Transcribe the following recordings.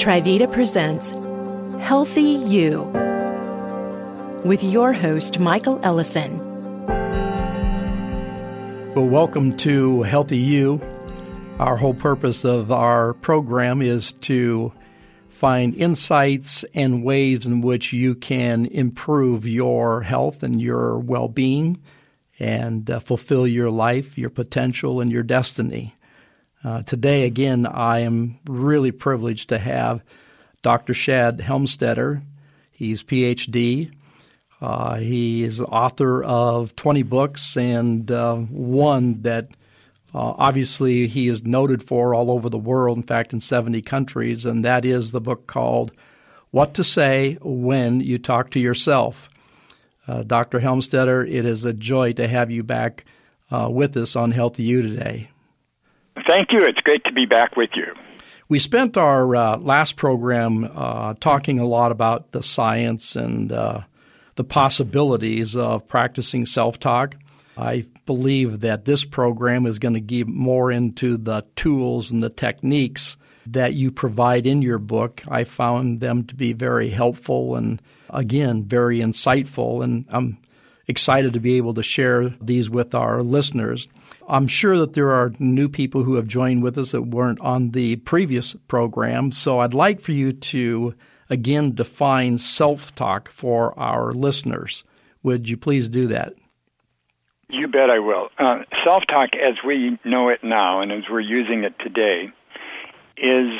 Trivita presents Healthy You with your host, Michael Ellison. Well, welcome to Healthy You. Our whole purpose of our program is to find insights and ways in which you can improve your health and your well being and uh, fulfill your life, your potential, and your destiny. Uh, today, again, I am really privileged to have Dr. Shad Helmstetter. He's PhD. Uh, he is author of 20 books and uh, one that uh, obviously he is noted for all over the world, in fact, in 70 countries, and that is the book called What to Say When You Talk to Yourself. Uh, Dr. Helmstetter, it is a joy to have you back uh, with us on Healthy You today. Thank you. It's great to be back with you. We spent our uh, last program uh, talking a lot about the science and uh, the possibilities of practicing self talk. I believe that this program is going to give more into the tools and the techniques that you provide in your book. I found them to be very helpful and, again, very insightful. And I'm excited to be able to share these with our listeners. I'm sure that there are new people who have joined with us that weren't on the previous program. So I'd like for you to again define self talk for our listeners. Would you please do that? You bet I will. Uh, self talk, as we know it now and as we're using it today, is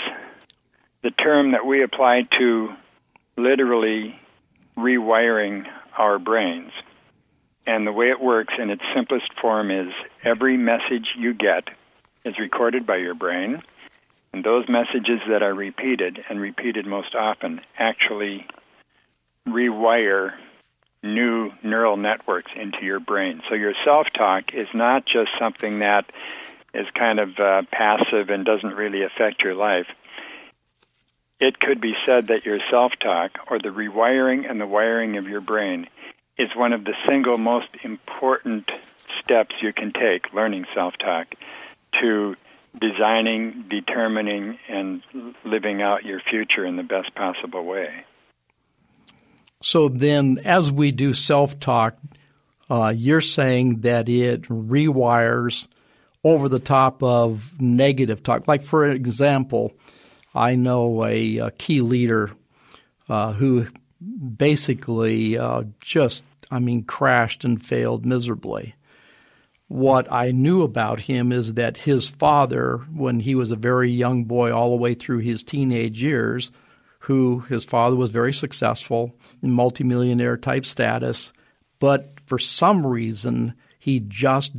the term that we apply to literally rewiring our brains. And the way it works in its simplest form is every message you get is recorded by your brain, and those messages that are repeated and repeated most often actually rewire new neural networks into your brain. So your self talk is not just something that is kind of uh, passive and doesn't really affect your life. It could be said that your self talk, or the rewiring and the wiring of your brain, is one of the single most important steps you can take, learning self talk, to designing, determining, and living out your future in the best possible way. So then, as we do self talk, uh, you're saying that it rewires over the top of negative talk. Like, for example, I know a, a key leader uh, who basically uh, just I mean, crashed and failed miserably. What I knew about him is that his father, when he was a very young boy, all the way through his teenage years, who his father was very successful, multimillionaire type status, but for some reason he just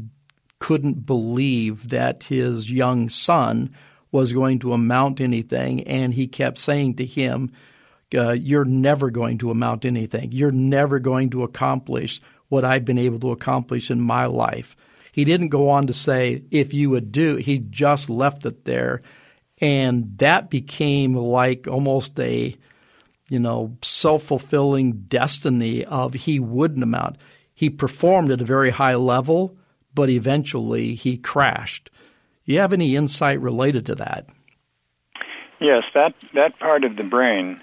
couldn't believe that his young son was going to amount to anything, and he kept saying to him, uh, you're never going to amount to anything. You're never going to accomplish what I've been able to accomplish in my life. He didn't go on to say, if you would do, he just left it there. And that became like almost a, you know, self fulfilling destiny of he wouldn't amount. He performed at a very high level, but eventually he crashed. You have any insight related to that? Yes, that, that part of the brain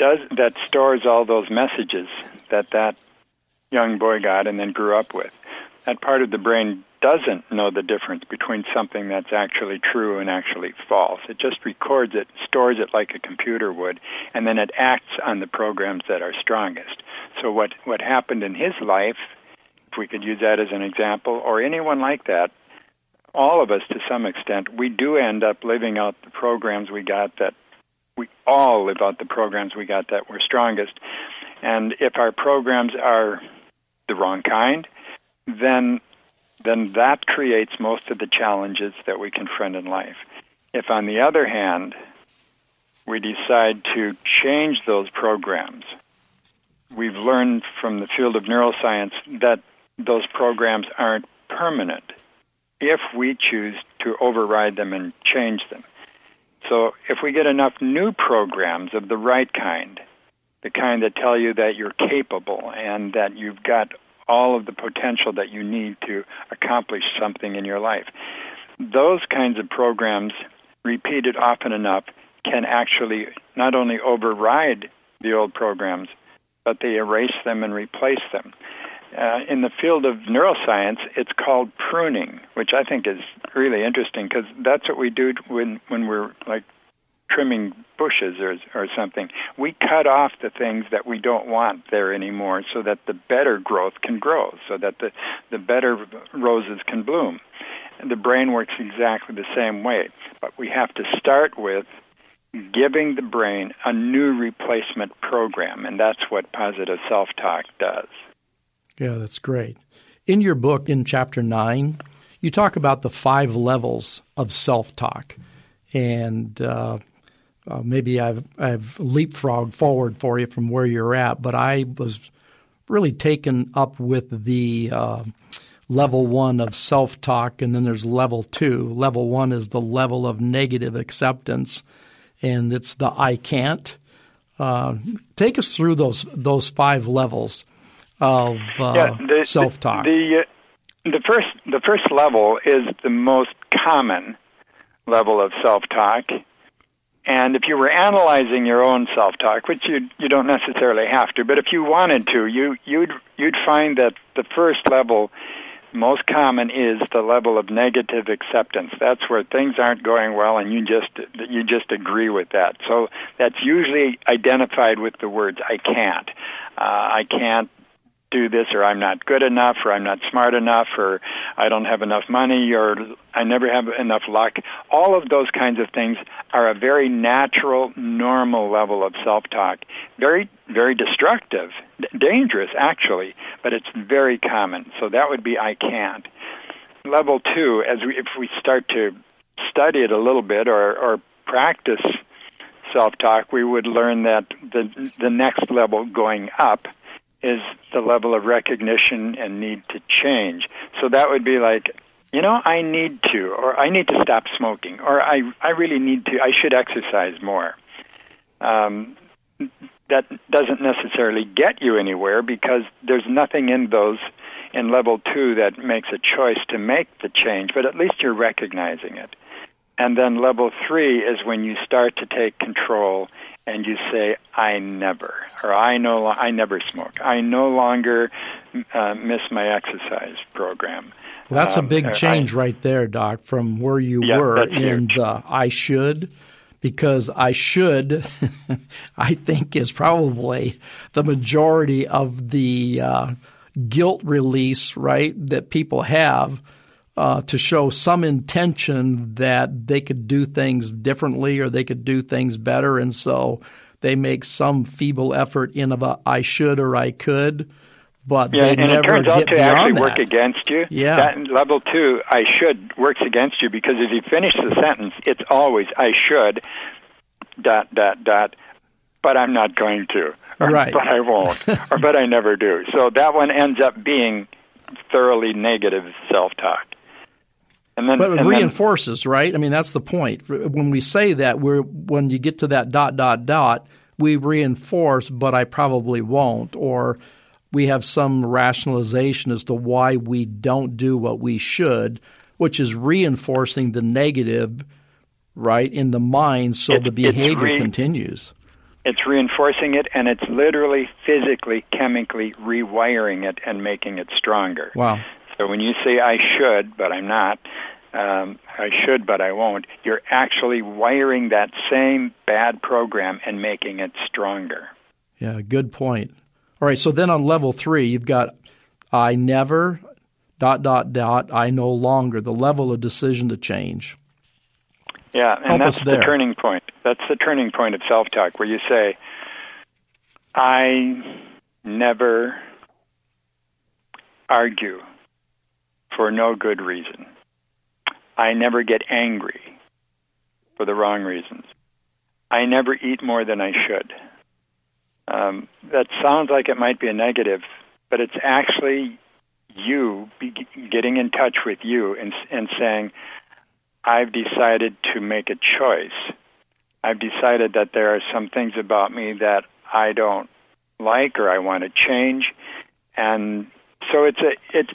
does that stores all those messages that that young boy got and then grew up with. That part of the brain doesn't know the difference between something that's actually true and actually false. It just records it, stores it like a computer would, and then it acts on the programs that are strongest. So what what happened in his life, if we could use that as an example, or anyone like that, all of us to some extent, we do end up living out the programs we got that we all live out the programs we got that were strongest. And if our programs are the wrong kind, then then that creates most of the challenges that we confront in life. If on the other hand, we decide to change those programs, we've learned from the field of neuroscience that those programs aren't permanent if we choose to override them and change them. So if we get enough new programs of the right kind, the kind that tell you that you're capable and that you've got all of the potential that you need to accomplish something in your life, those kinds of programs repeated often enough can actually not only override the old programs, but they erase them and replace them. Uh, in the field of neuroscience, it's called pruning, which I think is really interesting because that's what we do when when we're like trimming bushes or or something. We cut off the things that we don't want there anymore, so that the better growth can grow, so that the the better roses can bloom. And the brain works exactly the same way, but we have to start with giving the brain a new replacement program, and that's what positive self talk does. Yeah, that's great. In your book, in chapter nine, you talk about the five levels of self talk. And uh, uh, maybe I've, I've leapfrogged forward for you from where you're at, but I was really taken up with the uh, level one of self talk, and then there's level two. Level one is the level of negative acceptance and it's the I can't. Uh, take us through those those five levels of uh, yeah, self talk. The, the, uh, the first the first level is the most common level of self talk. And if you were analyzing your own self talk, which you you don't necessarily have to, but if you wanted to, you you'd you'd find that the first level most common is the level of negative acceptance. That's where things aren't going well, and you just you just agree with that. So that's usually identified with the words "I can't." Uh, I can't do this or I'm not good enough or I'm not smart enough or I don't have enough money or I never have enough luck. All of those kinds of things are a very natural, normal level of self-talk. Very, very destructive, dangerous actually, but it's very common. So that would be I can't. Level two, as we, if we start to study it a little bit or, or practice self-talk, we would learn that the the next level going up is the level of recognition and need to change. So that would be like, you know, I need to, or I need to stop smoking, or I, I really need to, I should exercise more. Um, that doesn't necessarily get you anywhere because there's nothing in those in level two that makes a choice to make the change, but at least you're recognizing it. And then level three is when you start to take control and you say, "I never," or "I no, I never smoke. I no longer uh, miss my exercise program." Well, that's um, a big uh, change I, right there, Doc, from where you yeah, were in the "I should." Because I should, I think, is probably the majority of the uh, guilt release, right, that people have uh, to show some intention that they could do things differently or they could do things better, and so they make some feeble effort in of a I should or I could, but yeah, they and never it turns out to actually that. work against you. Yeah, that level two I should works against you because if you finish the sentence, it's always I should dot dot dot, but I'm not going to, or, right. but I won't, or but I never do. So that one ends up being thoroughly negative self talk. Then, but it reinforces, then, right? I mean, that's the point. When we say that, we're when you get to that dot dot dot, we reinforce, but I probably won't, or we have some rationalization as to why we don't do what we should, which is reinforcing the negative, right, in the mind, so the behavior re- continues. It's reinforcing it, and it's literally, physically, chemically rewiring it and making it stronger. Wow. So when you say I should, but I'm not, um, I should, but I won't, you're actually wiring that same bad program and making it stronger. Yeah, good point. All right, so then on level three, you've got I never, dot, dot, dot, I no longer, the level of decision to change. Yeah, and Help that's the turning point. That's the turning point of self talk where you say, I never argue for no good reason. I never get angry for the wrong reasons. I never eat more than I should. Um, that sounds like it might be a negative, but it's actually you getting in touch with you and, and saying, I've decided to make a choice. I've decided that there are some things about me that I don't like or I want to change. And so it's a it's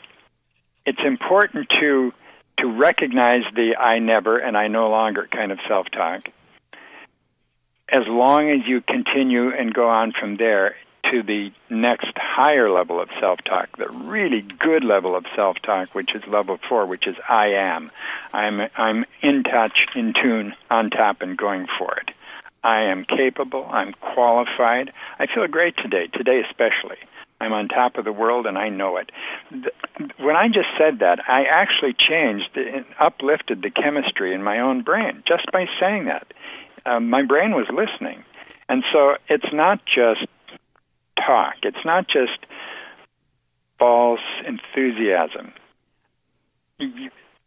it's important to to recognize the I never and I no longer kind of self talk. as long as you continue and go on from there to the next higher level of self talk, the really good level of self talk, which is level four, which is I am. I'm I'm in touch, in tune, on top, and going for it. I am capable. I'm qualified. I feel great today. Today especially. I'm on top of the world and I know it. When I just said that, I actually changed, and uplifted the chemistry in my own brain just by saying that. Um, my brain was listening. And so it's not just talk, it's not just false enthusiasm.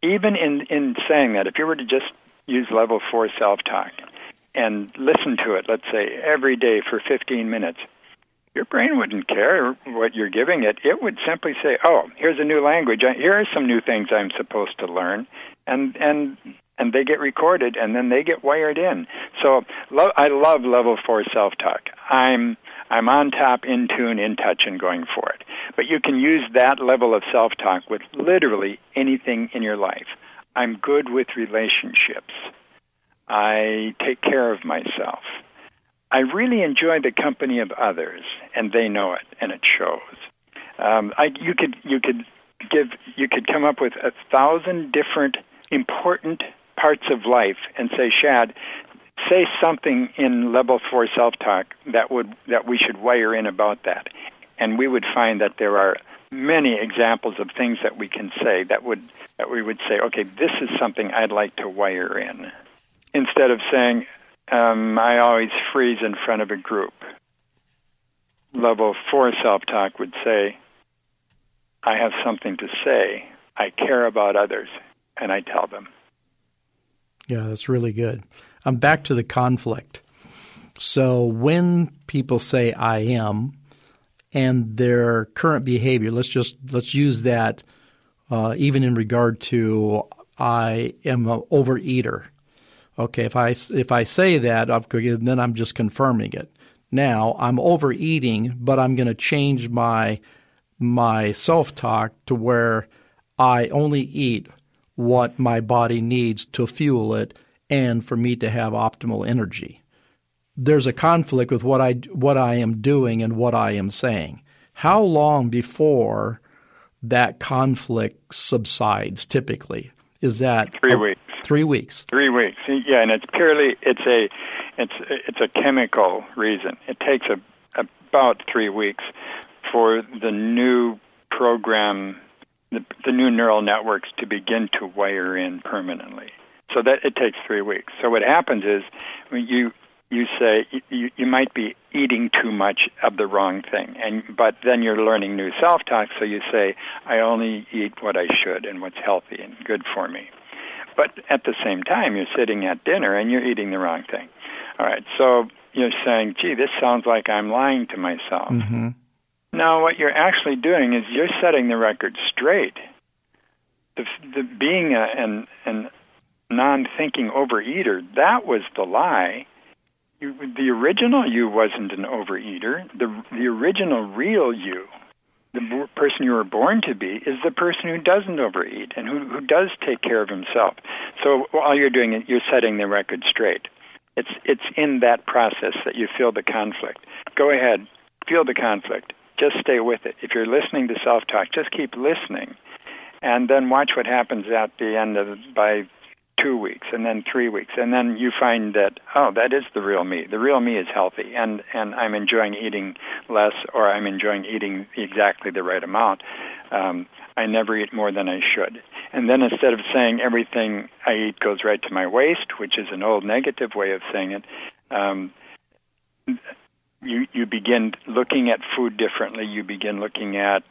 Even in, in saying that, if you were to just use level four self talk and listen to it, let's say, every day for 15 minutes, your brain wouldn't care what you're giving it. It would simply say, "Oh, here's a new language. Uh, here are some new things I'm supposed to learn," and and and they get recorded, and then they get wired in. So lo- I love level four self-talk. I'm I'm on top, in tune, in touch, and going for it. But you can use that level of self-talk with literally anything in your life. I'm good with relationships. I take care of myself. I really enjoy the company of others, and they know it, and it shows. Um, I, you could you could give you could come up with a thousand different important parts of life and say, Shad, say something in level four self talk that would that we should wire in about that, and we would find that there are many examples of things that we can say that would that we would say, okay, this is something I'd like to wire in, instead of saying um, I always freeze in front of a group. Level four self talk would say, I have something to say. I care about others, and I tell them. Yeah, that's really good. I'm back to the conflict. So when people say I am and their current behavior, let's just let's use that uh, even in regard to I am an overeater. Okay, if I if I say that, then I'm just confirming it. Now I'm overeating, but I'm going to change my my self talk to where I only eat what my body needs to fuel it and for me to have optimal energy. There's a conflict with what I what I am doing and what I am saying. How long before that conflict subsides typically? Is that three weeks? Three weeks. Three weeks. Yeah, and it's purely it's a it's it's a chemical reason. It takes a, about three weeks for the new program, the, the new neural networks to begin to wire in permanently. So that it takes three weeks. So what happens is you you say you, you might be eating too much of the wrong thing and but then you're learning new self-talk so you say i only eat what i should and what's healthy and good for me but at the same time you're sitting at dinner and you're eating the wrong thing. All right. So you're saying gee this sounds like i'm lying to myself. Mm-hmm. no what you're actually doing is you're setting the record straight. The, the being a, an an non-thinking overeater that was the lie. You, the original you wasn't an overeater. The the original real you, the person you were born to be, is the person who doesn't overeat and who who does take care of himself. So all you're doing, it, you're setting the record straight. It's it's in that process that you feel the conflict. Go ahead, feel the conflict. Just stay with it. If you're listening to self-talk, just keep listening, and then watch what happens at the end of by two weeks and then three weeks and then you find that oh that is the real me. The real me is healthy and and i'm enjoying eating less or i'm enjoying eating exactly the right amount. Um, i never eat more than i should. And then instead of saying everything i eat goes right to my waist which is an old negative way of saying it um, you you begin looking at food differently you begin looking at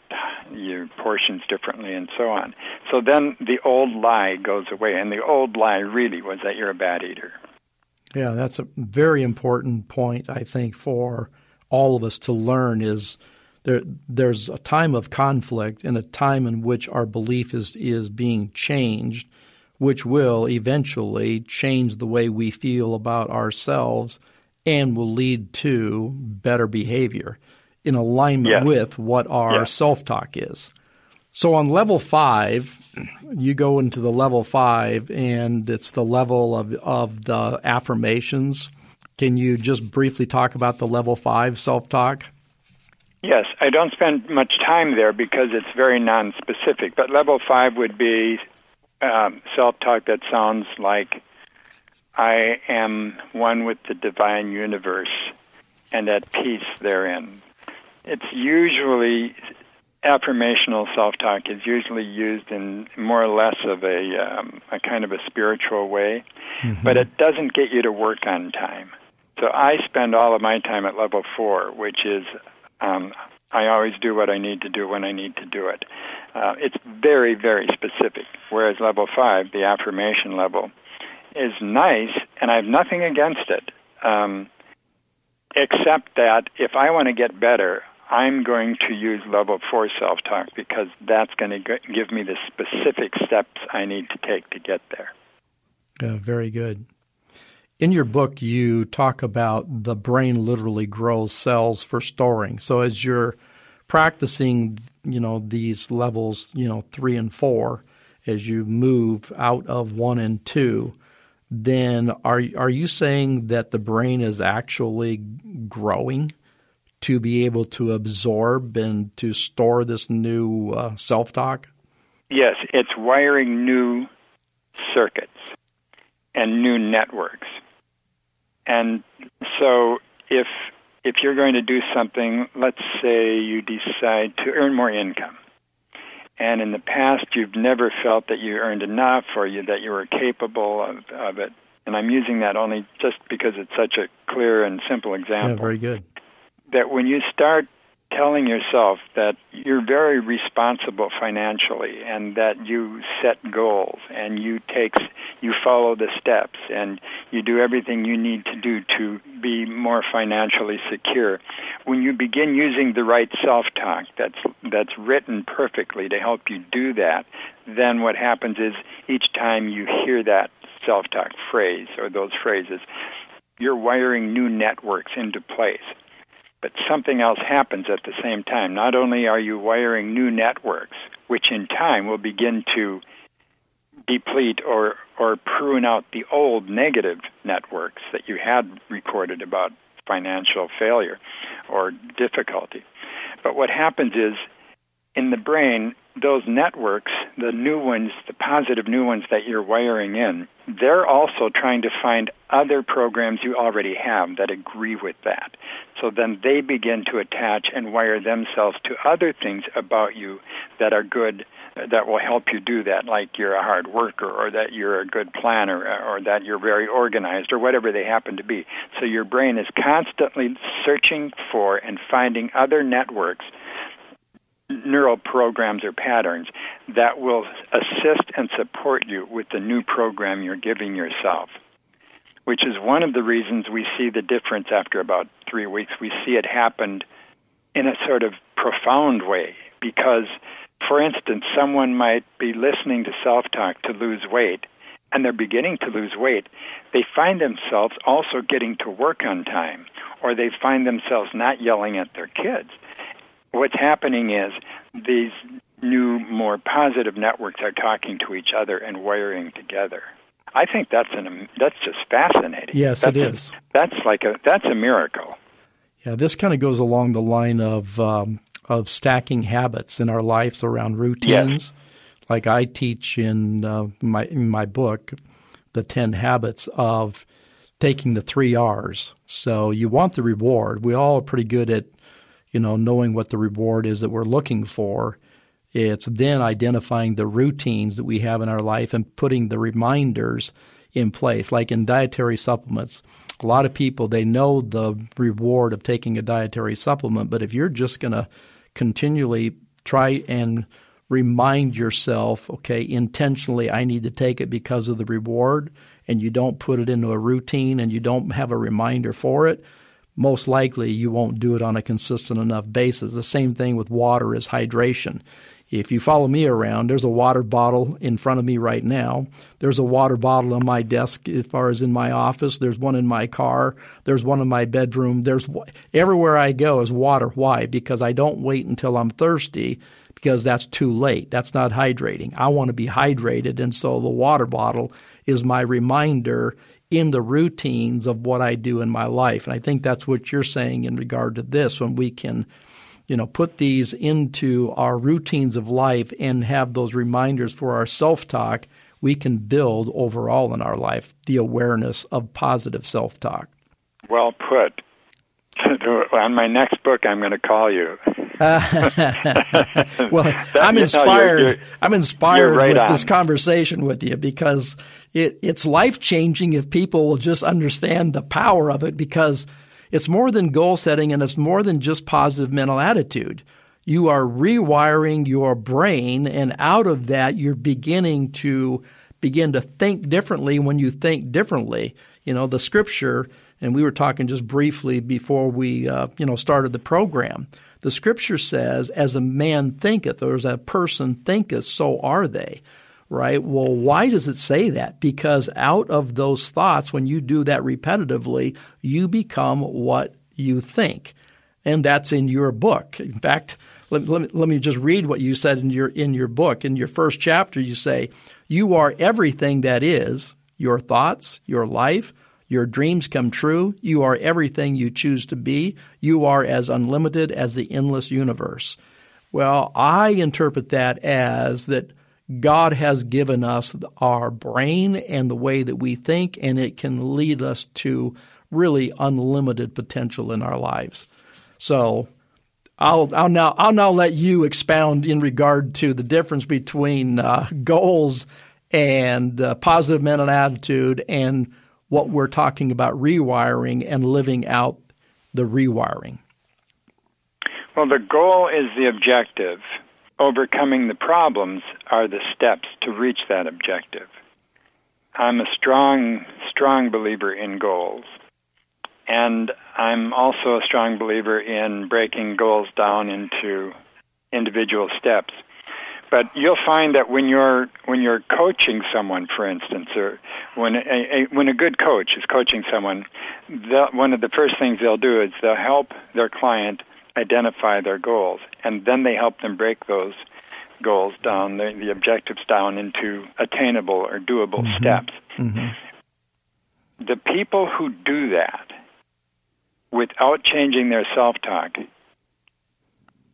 your portions differently and so on. So then the old lie goes away and the old lie really was that you're a bad eater. Yeah that's a very important point i think for all of us to learn is there there's a time of conflict and a time in which our belief is is being changed which will eventually change the way we feel about ourselves and will lead to better behavior in alignment yes. with what our yes. self talk is. So on level five, you go into the level five, and it's the level of, of the affirmations. Can you just briefly talk about the level five self talk? Yes, I don't spend much time there because it's very non-specific. But level five would be um, self-talk that sounds like I am one with the divine universe and at peace therein. It's usually affirmational self-talk is usually used in more or less of a um, a kind of a spiritual way, mm-hmm. but it doesn't get you to work on time. So I spend all of my time at level four, which is um, I always do what I need to do when I need to do it. Uh, it's very, very specific. Whereas level five, the affirmation level, is nice, and I have nothing against it, um, except that if I want to get better, I'm going to use level four self talk because that's going to give me the specific steps I need to take to get there. Uh, very good. In your book, you talk about the brain literally grows cells for storing. So as you're practicing, you know, these levels, you know, three and four, as you move out of one and two, then are are you saying that the brain is actually growing to be able to absorb and to store this new uh, self talk? Yes, it's wiring new circuits and new networks. And so if if you're going to do something, let's say you decide to earn more income. And in the past, you've never felt that you earned enough or you, that you were capable of, of it. And I'm using that only just because it's such a clear and simple example. Yeah, very good. That when you start telling yourself that you're very responsible financially and that you set goals and you take you follow the steps and you do everything you need to do to be more financially secure. When you begin using the right self-talk that's that's written perfectly to help you do that then what happens is each time you hear that self-talk phrase or those phrases you're wiring new networks into place but something else happens at the same time. Not only are you wiring new networks, which in time will begin to deplete or, or prune out the old negative networks that you had recorded about financial failure or difficulty. But what happens is in the brain, those networks, the new ones, the positive new ones that you're wiring in, they're also trying to find other programs you already have that agree with that. So then they begin to attach and wire themselves to other things about you that are good, that will help you do that, like you're a hard worker or that you're a good planner or that you're very organized or whatever they happen to be. So your brain is constantly searching for and finding other networks neural programs or patterns that will assist and support you with the new program you're giving yourself. Which is one of the reasons we see the difference after about three weeks. We see it happen in a sort of profound way because, for instance, someone might be listening to self talk to lose weight and they're beginning to lose weight. They find themselves also getting to work on time or they find themselves not yelling at their kids what's happening is these new, more positive networks are talking to each other and wiring together. I think that's an that's just fascinating. Yes, that's it is. A, that's like a that's a miracle. Yeah, this kind of goes along the line of um, of stacking habits in our lives around routines. Yes. Like I teach in uh, my in my book, the ten habits of taking the three R's. So you want the reward. We all are pretty good at you know, knowing what the reward is that we're looking for. It's then identifying the routines that we have in our life and putting the reminders in place. Like in dietary supplements, a lot of people they know the reward of taking a dietary supplement, but if you're just going to continually try and remind yourself, okay, intentionally I need to take it because of the reward, and you don't put it into a routine and you don't have a reminder for it, most likely you won't do it on a consistent enough basis. The same thing with water is hydration. If you follow me around, there's a water bottle in front of me right now. There's a water bottle on my desk as far as in my office. There's one in my car. There's one in my bedroom. There's everywhere I go is water. Why? Because I don't wait until I'm thirsty because that's too late. That's not hydrating. I want to be hydrated and so the water bottle is my reminder in the routines of what I do in my life. And I think that's what you're saying in regard to this when we can you know put these into our routines of life and have those reminders for our self-talk, we can build overall in our life the awareness of positive self-talk. Well put. On my next book, I'm going to call you. well, I'm inspired. You're, you're, I'm inspired right with on. this conversation with you because it, it's life changing if people will just understand the power of it. Because it's more than goal setting, and it's more than just positive mental attitude. You are rewiring your brain, and out of that, you're beginning to begin to think differently. When you think differently, you know the scripture and we were talking just briefly before we uh, you know started the program. The scripture says, "As a man thinketh, or as a person thinketh, so are they." Right? Well, why does it say that? Because out of those thoughts, when you do that repetitively, you become what you think, and that's in your book. In fact, let, let, me, let me just read what you said in your in your book. In your first chapter, you say, "You are everything that is your thoughts, your life." Your dreams come true. You are everything you choose to be. You are as unlimited as the endless universe. Well, I interpret that as that God has given us our brain and the way that we think, and it can lead us to really unlimited potential in our lives. So I'll, I'll now I'll now let you expound in regard to the difference between uh, goals and uh, positive mental attitude and what we're talking about rewiring and living out the rewiring? Well, the goal is the objective. Overcoming the problems are the steps to reach that objective. I'm a strong, strong believer in goals. And I'm also a strong believer in breaking goals down into individual steps. But you'll find that when you're when you're coaching someone, for instance, or when a, a when a good coach is coaching someone, one of the first things they'll do is they'll help their client identify their goals, and then they help them break those goals down, the, the objectives down into attainable or doable mm-hmm. steps. Mm-hmm. The people who do that without changing their self-talk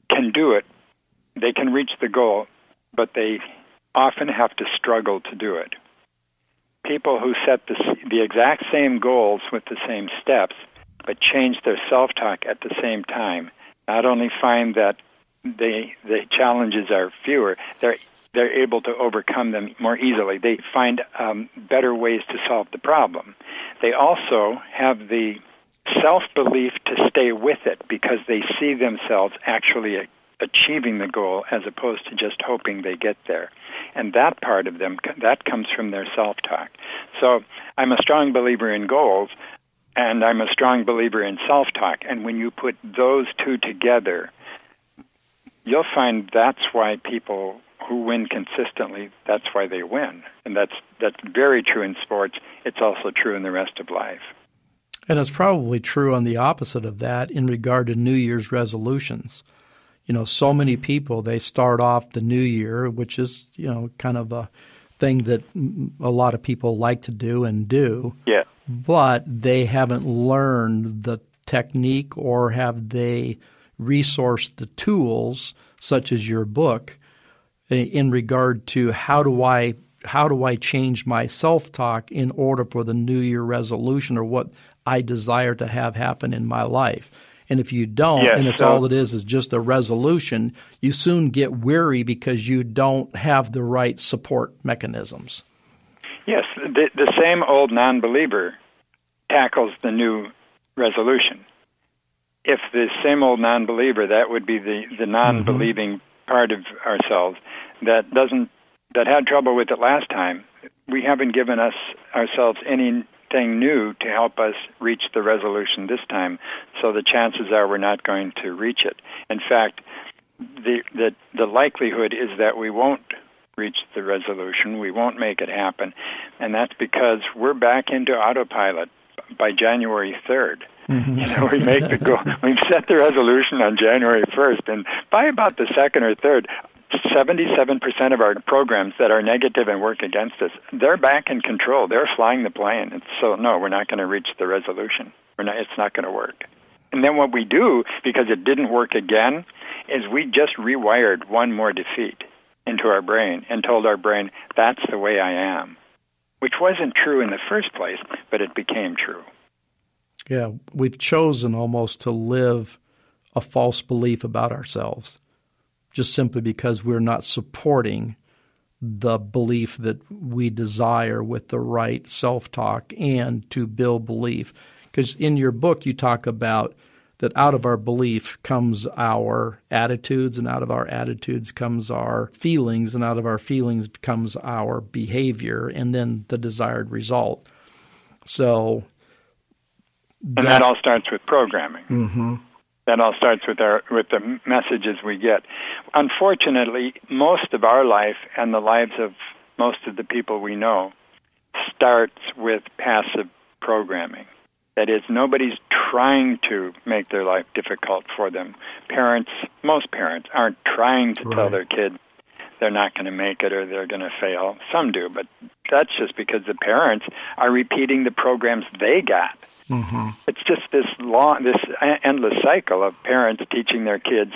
can do it. They can reach the goal but they often have to struggle to do it. People who set the, the exact same goals with the same steps, but change their self talk at the same time, not only find that they, the challenges are fewer, they're they're able to overcome them more easily. They find um, better ways to solve the problem. They also have the self belief to stay with it because they see themselves actually achieving the goal as opposed to just hoping they get there. And that part of them, that comes from their self talk. So I'm a strong believer in goals, and I'm a strong believer in self talk. And when you put those two together, you'll find that's why people who win consistently, that's why they win. And that's, that's very true in sports. It's also true in the rest of life. And it's probably true on the opposite of that in regard to New Year's resolutions you know, so many people they start off the new year, which is you know kind of a thing that a lot of people like to do and do. Yeah. But they haven't learned the technique or have they resourced the tools such as your book in regard to how do I how do I change my self-talk in order for the new year resolution or what I desire to have happen in my life. And if you don't, yes, and it's so, all it is is just a resolution, you soon get weary because you don't have the right support mechanisms. Yes, the, the same old non believer tackles the new resolution. If the same old non believer, that would be the, the non believing mm-hmm. part of ourselves that doesn't that had trouble with it last time, we haven't given us ourselves any anything new to help us reach the resolution this time. So the chances are we're not going to reach it. In fact, the the the likelihood is that we won't reach the resolution. We won't make it happen, and that's because we're back into autopilot by January 3rd. Mm-hmm. You know, we make the goal. We've set the resolution on January 1st, and by about the second or third, 77% of our programs that are negative and work against us, they're back in control. They're flying the plane. And so, no, we're not going to reach the resolution. Not, it's not going to work. And then what we do, because it didn't work again, is we just rewired one more defeat into our brain and told our brain, that's the way I am, which wasn't true in the first place, but it became true. Yeah, we've chosen almost to live a false belief about ourselves just simply because we're not supporting the belief that we desire with the right self talk and to build belief. Because in your book, you talk about that out of our belief comes our attitudes, and out of our attitudes comes our feelings, and out of our feelings comes our behavior, and then the desired result. So, that, and that all starts with programming. Mm-hmm. That all starts with our with the messages we get. Unfortunately, most of our life and the lives of most of the people we know starts with passive programming. That is, nobody's trying to make their life difficult for them. Parents, most parents, aren't trying to right. tell their kids they're not going to make it or they're going to fail. Some do, but that's just because the parents are repeating the programs they got. Mm-hmm. It's just this long, this endless cycle of parents teaching their kids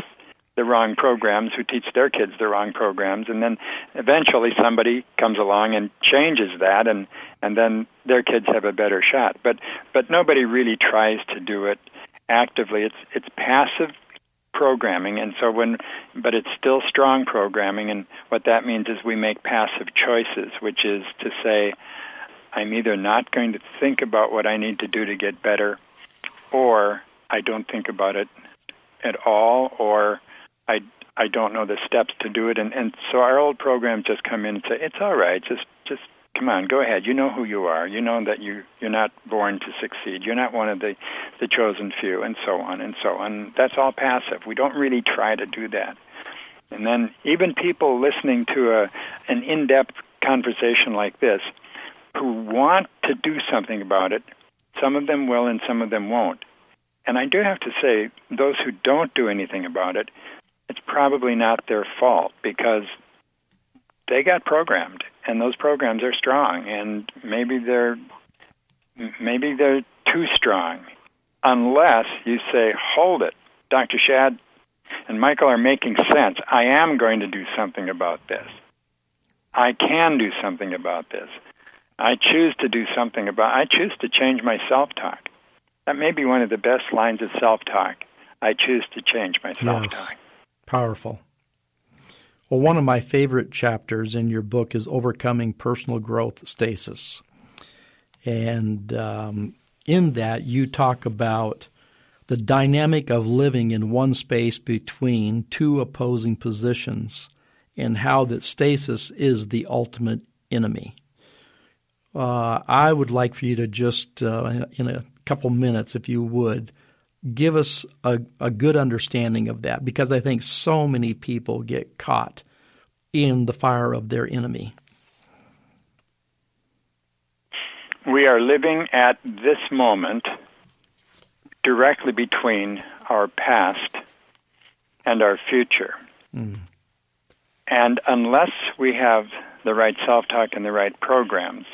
the wrong programs, who teach their kids the wrong programs, and then eventually somebody comes along and changes that, and and then their kids have a better shot. But but nobody really tries to do it actively. It's it's passive programming, and so when but it's still strong programming, and what that means is we make passive choices, which is to say I'm either not going to think about what I need to do to get better, or I don't think about it at all, or I I don't know the steps to do it, and and so our old programs just come in and say it's all right, just just come on, go ahead. You know who you are. You know that you you're not born to succeed. You're not one of the the chosen few, and so on and so on. That's all passive. We don't really try to do that. And then even people listening to a an in-depth conversation like this who want to do something about it. Some of them will and some of them won't. And I do have to say, those who don't do anything about it, it's probably not their fault because they got programmed and those programs are strong and maybe they're maybe they're too strong unless you say hold it dr shad and michael are making sense i am going to do something about this i can do something about this I choose to do something about I choose to change my self-talk. That may be one of the best lines of self-talk. I choose to change my self-talk. Yes. Powerful. Well, one of my favorite chapters in your book is Overcoming Personal Growth Stasis. And um, in that, you talk about the dynamic of living in one space between two opposing positions and how that stasis is the ultimate enemy uh, I would like for you to just, uh, in a couple minutes, if you would, give us a, a good understanding of that because I think so many people get caught in the fire of their enemy. We are living at this moment directly between our past and our future. Mm. And unless we have the right self talk and the right programs,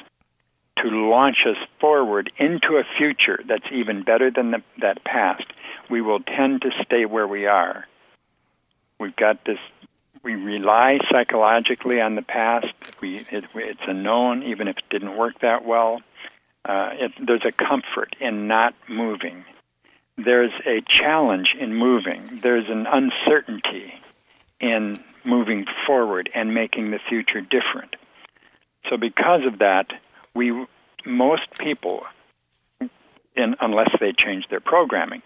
to launch us forward into a future that's even better than the, that past, we will tend to stay where we are. We've got this. We rely psychologically on the past. We it, it's a known, even if it didn't work that well. Uh, it, there's a comfort in not moving. There's a challenge in moving. There's an uncertainty in moving forward and making the future different. So, because of that, we most people, in, unless they change their programming,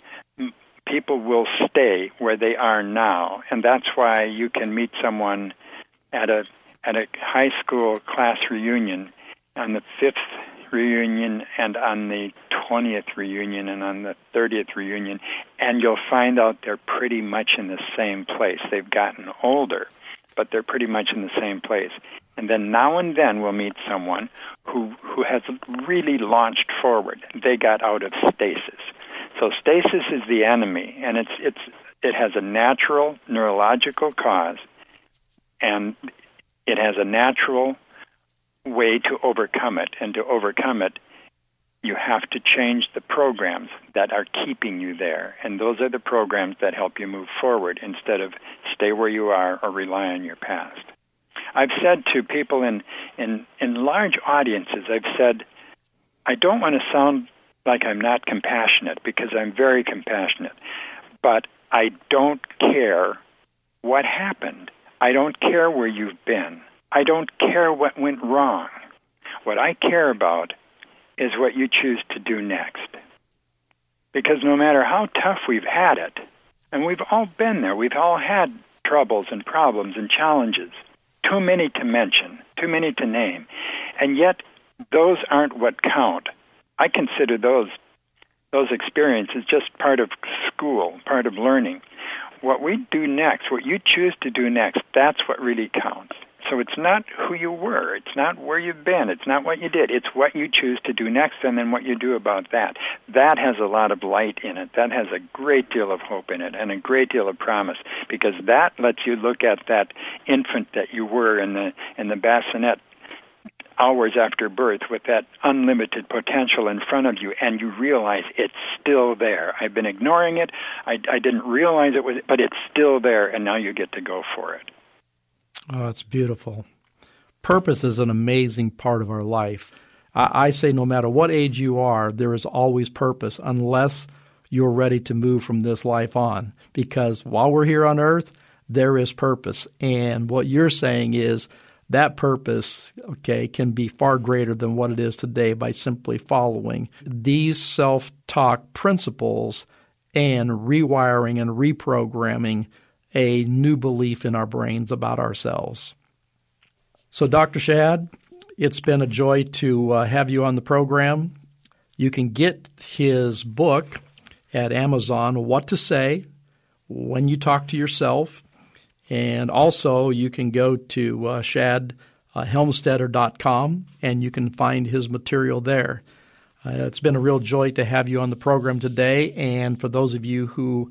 people will stay where they are now, and that's why you can meet someone at a at a high school class reunion on the fifth reunion and on the 20th reunion and on the 30th reunion, and you'll find out they're pretty much in the same place. They've gotten older, but they're pretty much in the same place. And then now and then we'll meet someone who, who has really launched forward. They got out of stasis. So stasis is the enemy, and it's, it's, it has a natural neurological cause. and it has a natural way to overcome it. And to overcome it, you have to change the programs that are keeping you there. And those are the programs that help you move forward instead of stay where you are or rely on your past. I've said to people in, in, in large audiences, I've said, I don't want to sound like I'm not compassionate because I'm very compassionate, but I don't care what happened. I don't care where you've been. I don't care what went wrong. What I care about is what you choose to do next. Because no matter how tough we've had it, and we've all been there, we've all had troubles and problems and challenges, too many to mention, too many to name, and yet those aren't what count. I consider those those experiences just part of school, part of learning. What we do next, what you choose to do next, that's what really counts. So it's not who you were, it's not where you've been, it's not what you did, it's what you choose to do next and then what you do about that. That has a lot of light in it. That has a great deal of hope in it and a great deal of promise because that lets you look at that infant that you were in the in the bassinet hours after birth with that unlimited potential in front of you and you realize it's still there. I've been ignoring it. I, I didn't realize it was, but it's still there and now you get to go for it. Oh, it's beautiful. Purpose is an amazing part of our life. I, I say no matter what age you are, there is always purpose unless you're ready to move from this life on. Because while we're here on earth, there is purpose. And what you're saying is that purpose, okay, can be far greater than what it is today by simply following these self talk principles and rewiring and reprogramming a new belief in our brains about ourselves. So, Dr. Shad, it's been a joy to uh, have you on the program. You can get his book at Amazon, What to Say When You Talk to Yourself. And also, you can go to uh, shadhelmstetter.com and you can find his material there. Uh, it's been a real joy to have you on the program today. And for those of you who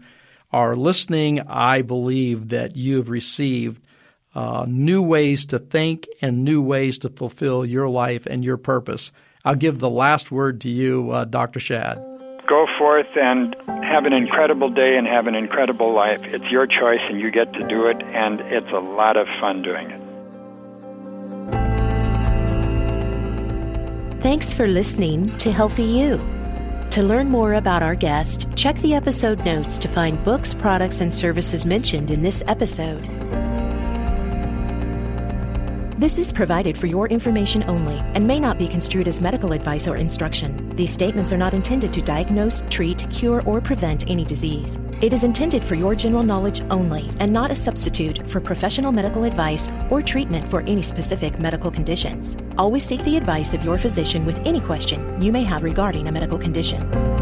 are listening, I believe that you have received uh, new ways to think and new ways to fulfill your life and your purpose. I'll give the last word to you, uh, Dr. Shad. Go forth and have an incredible day and have an incredible life. It's your choice and you get to do it, and it's a lot of fun doing it. Thanks for listening to Healthy You. To learn more about our guest, check the episode notes to find books, products, and services mentioned in this episode. This is provided for your information only and may not be construed as medical advice or instruction. These statements are not intended to diagnose, treat, cure, or prevent any disease. It is intended for your general knowledge only and not a substitute for professional medical advice or treatment for any specific medical conditions. Always seek the advice of your physician with any question you may have regarding a medical condition.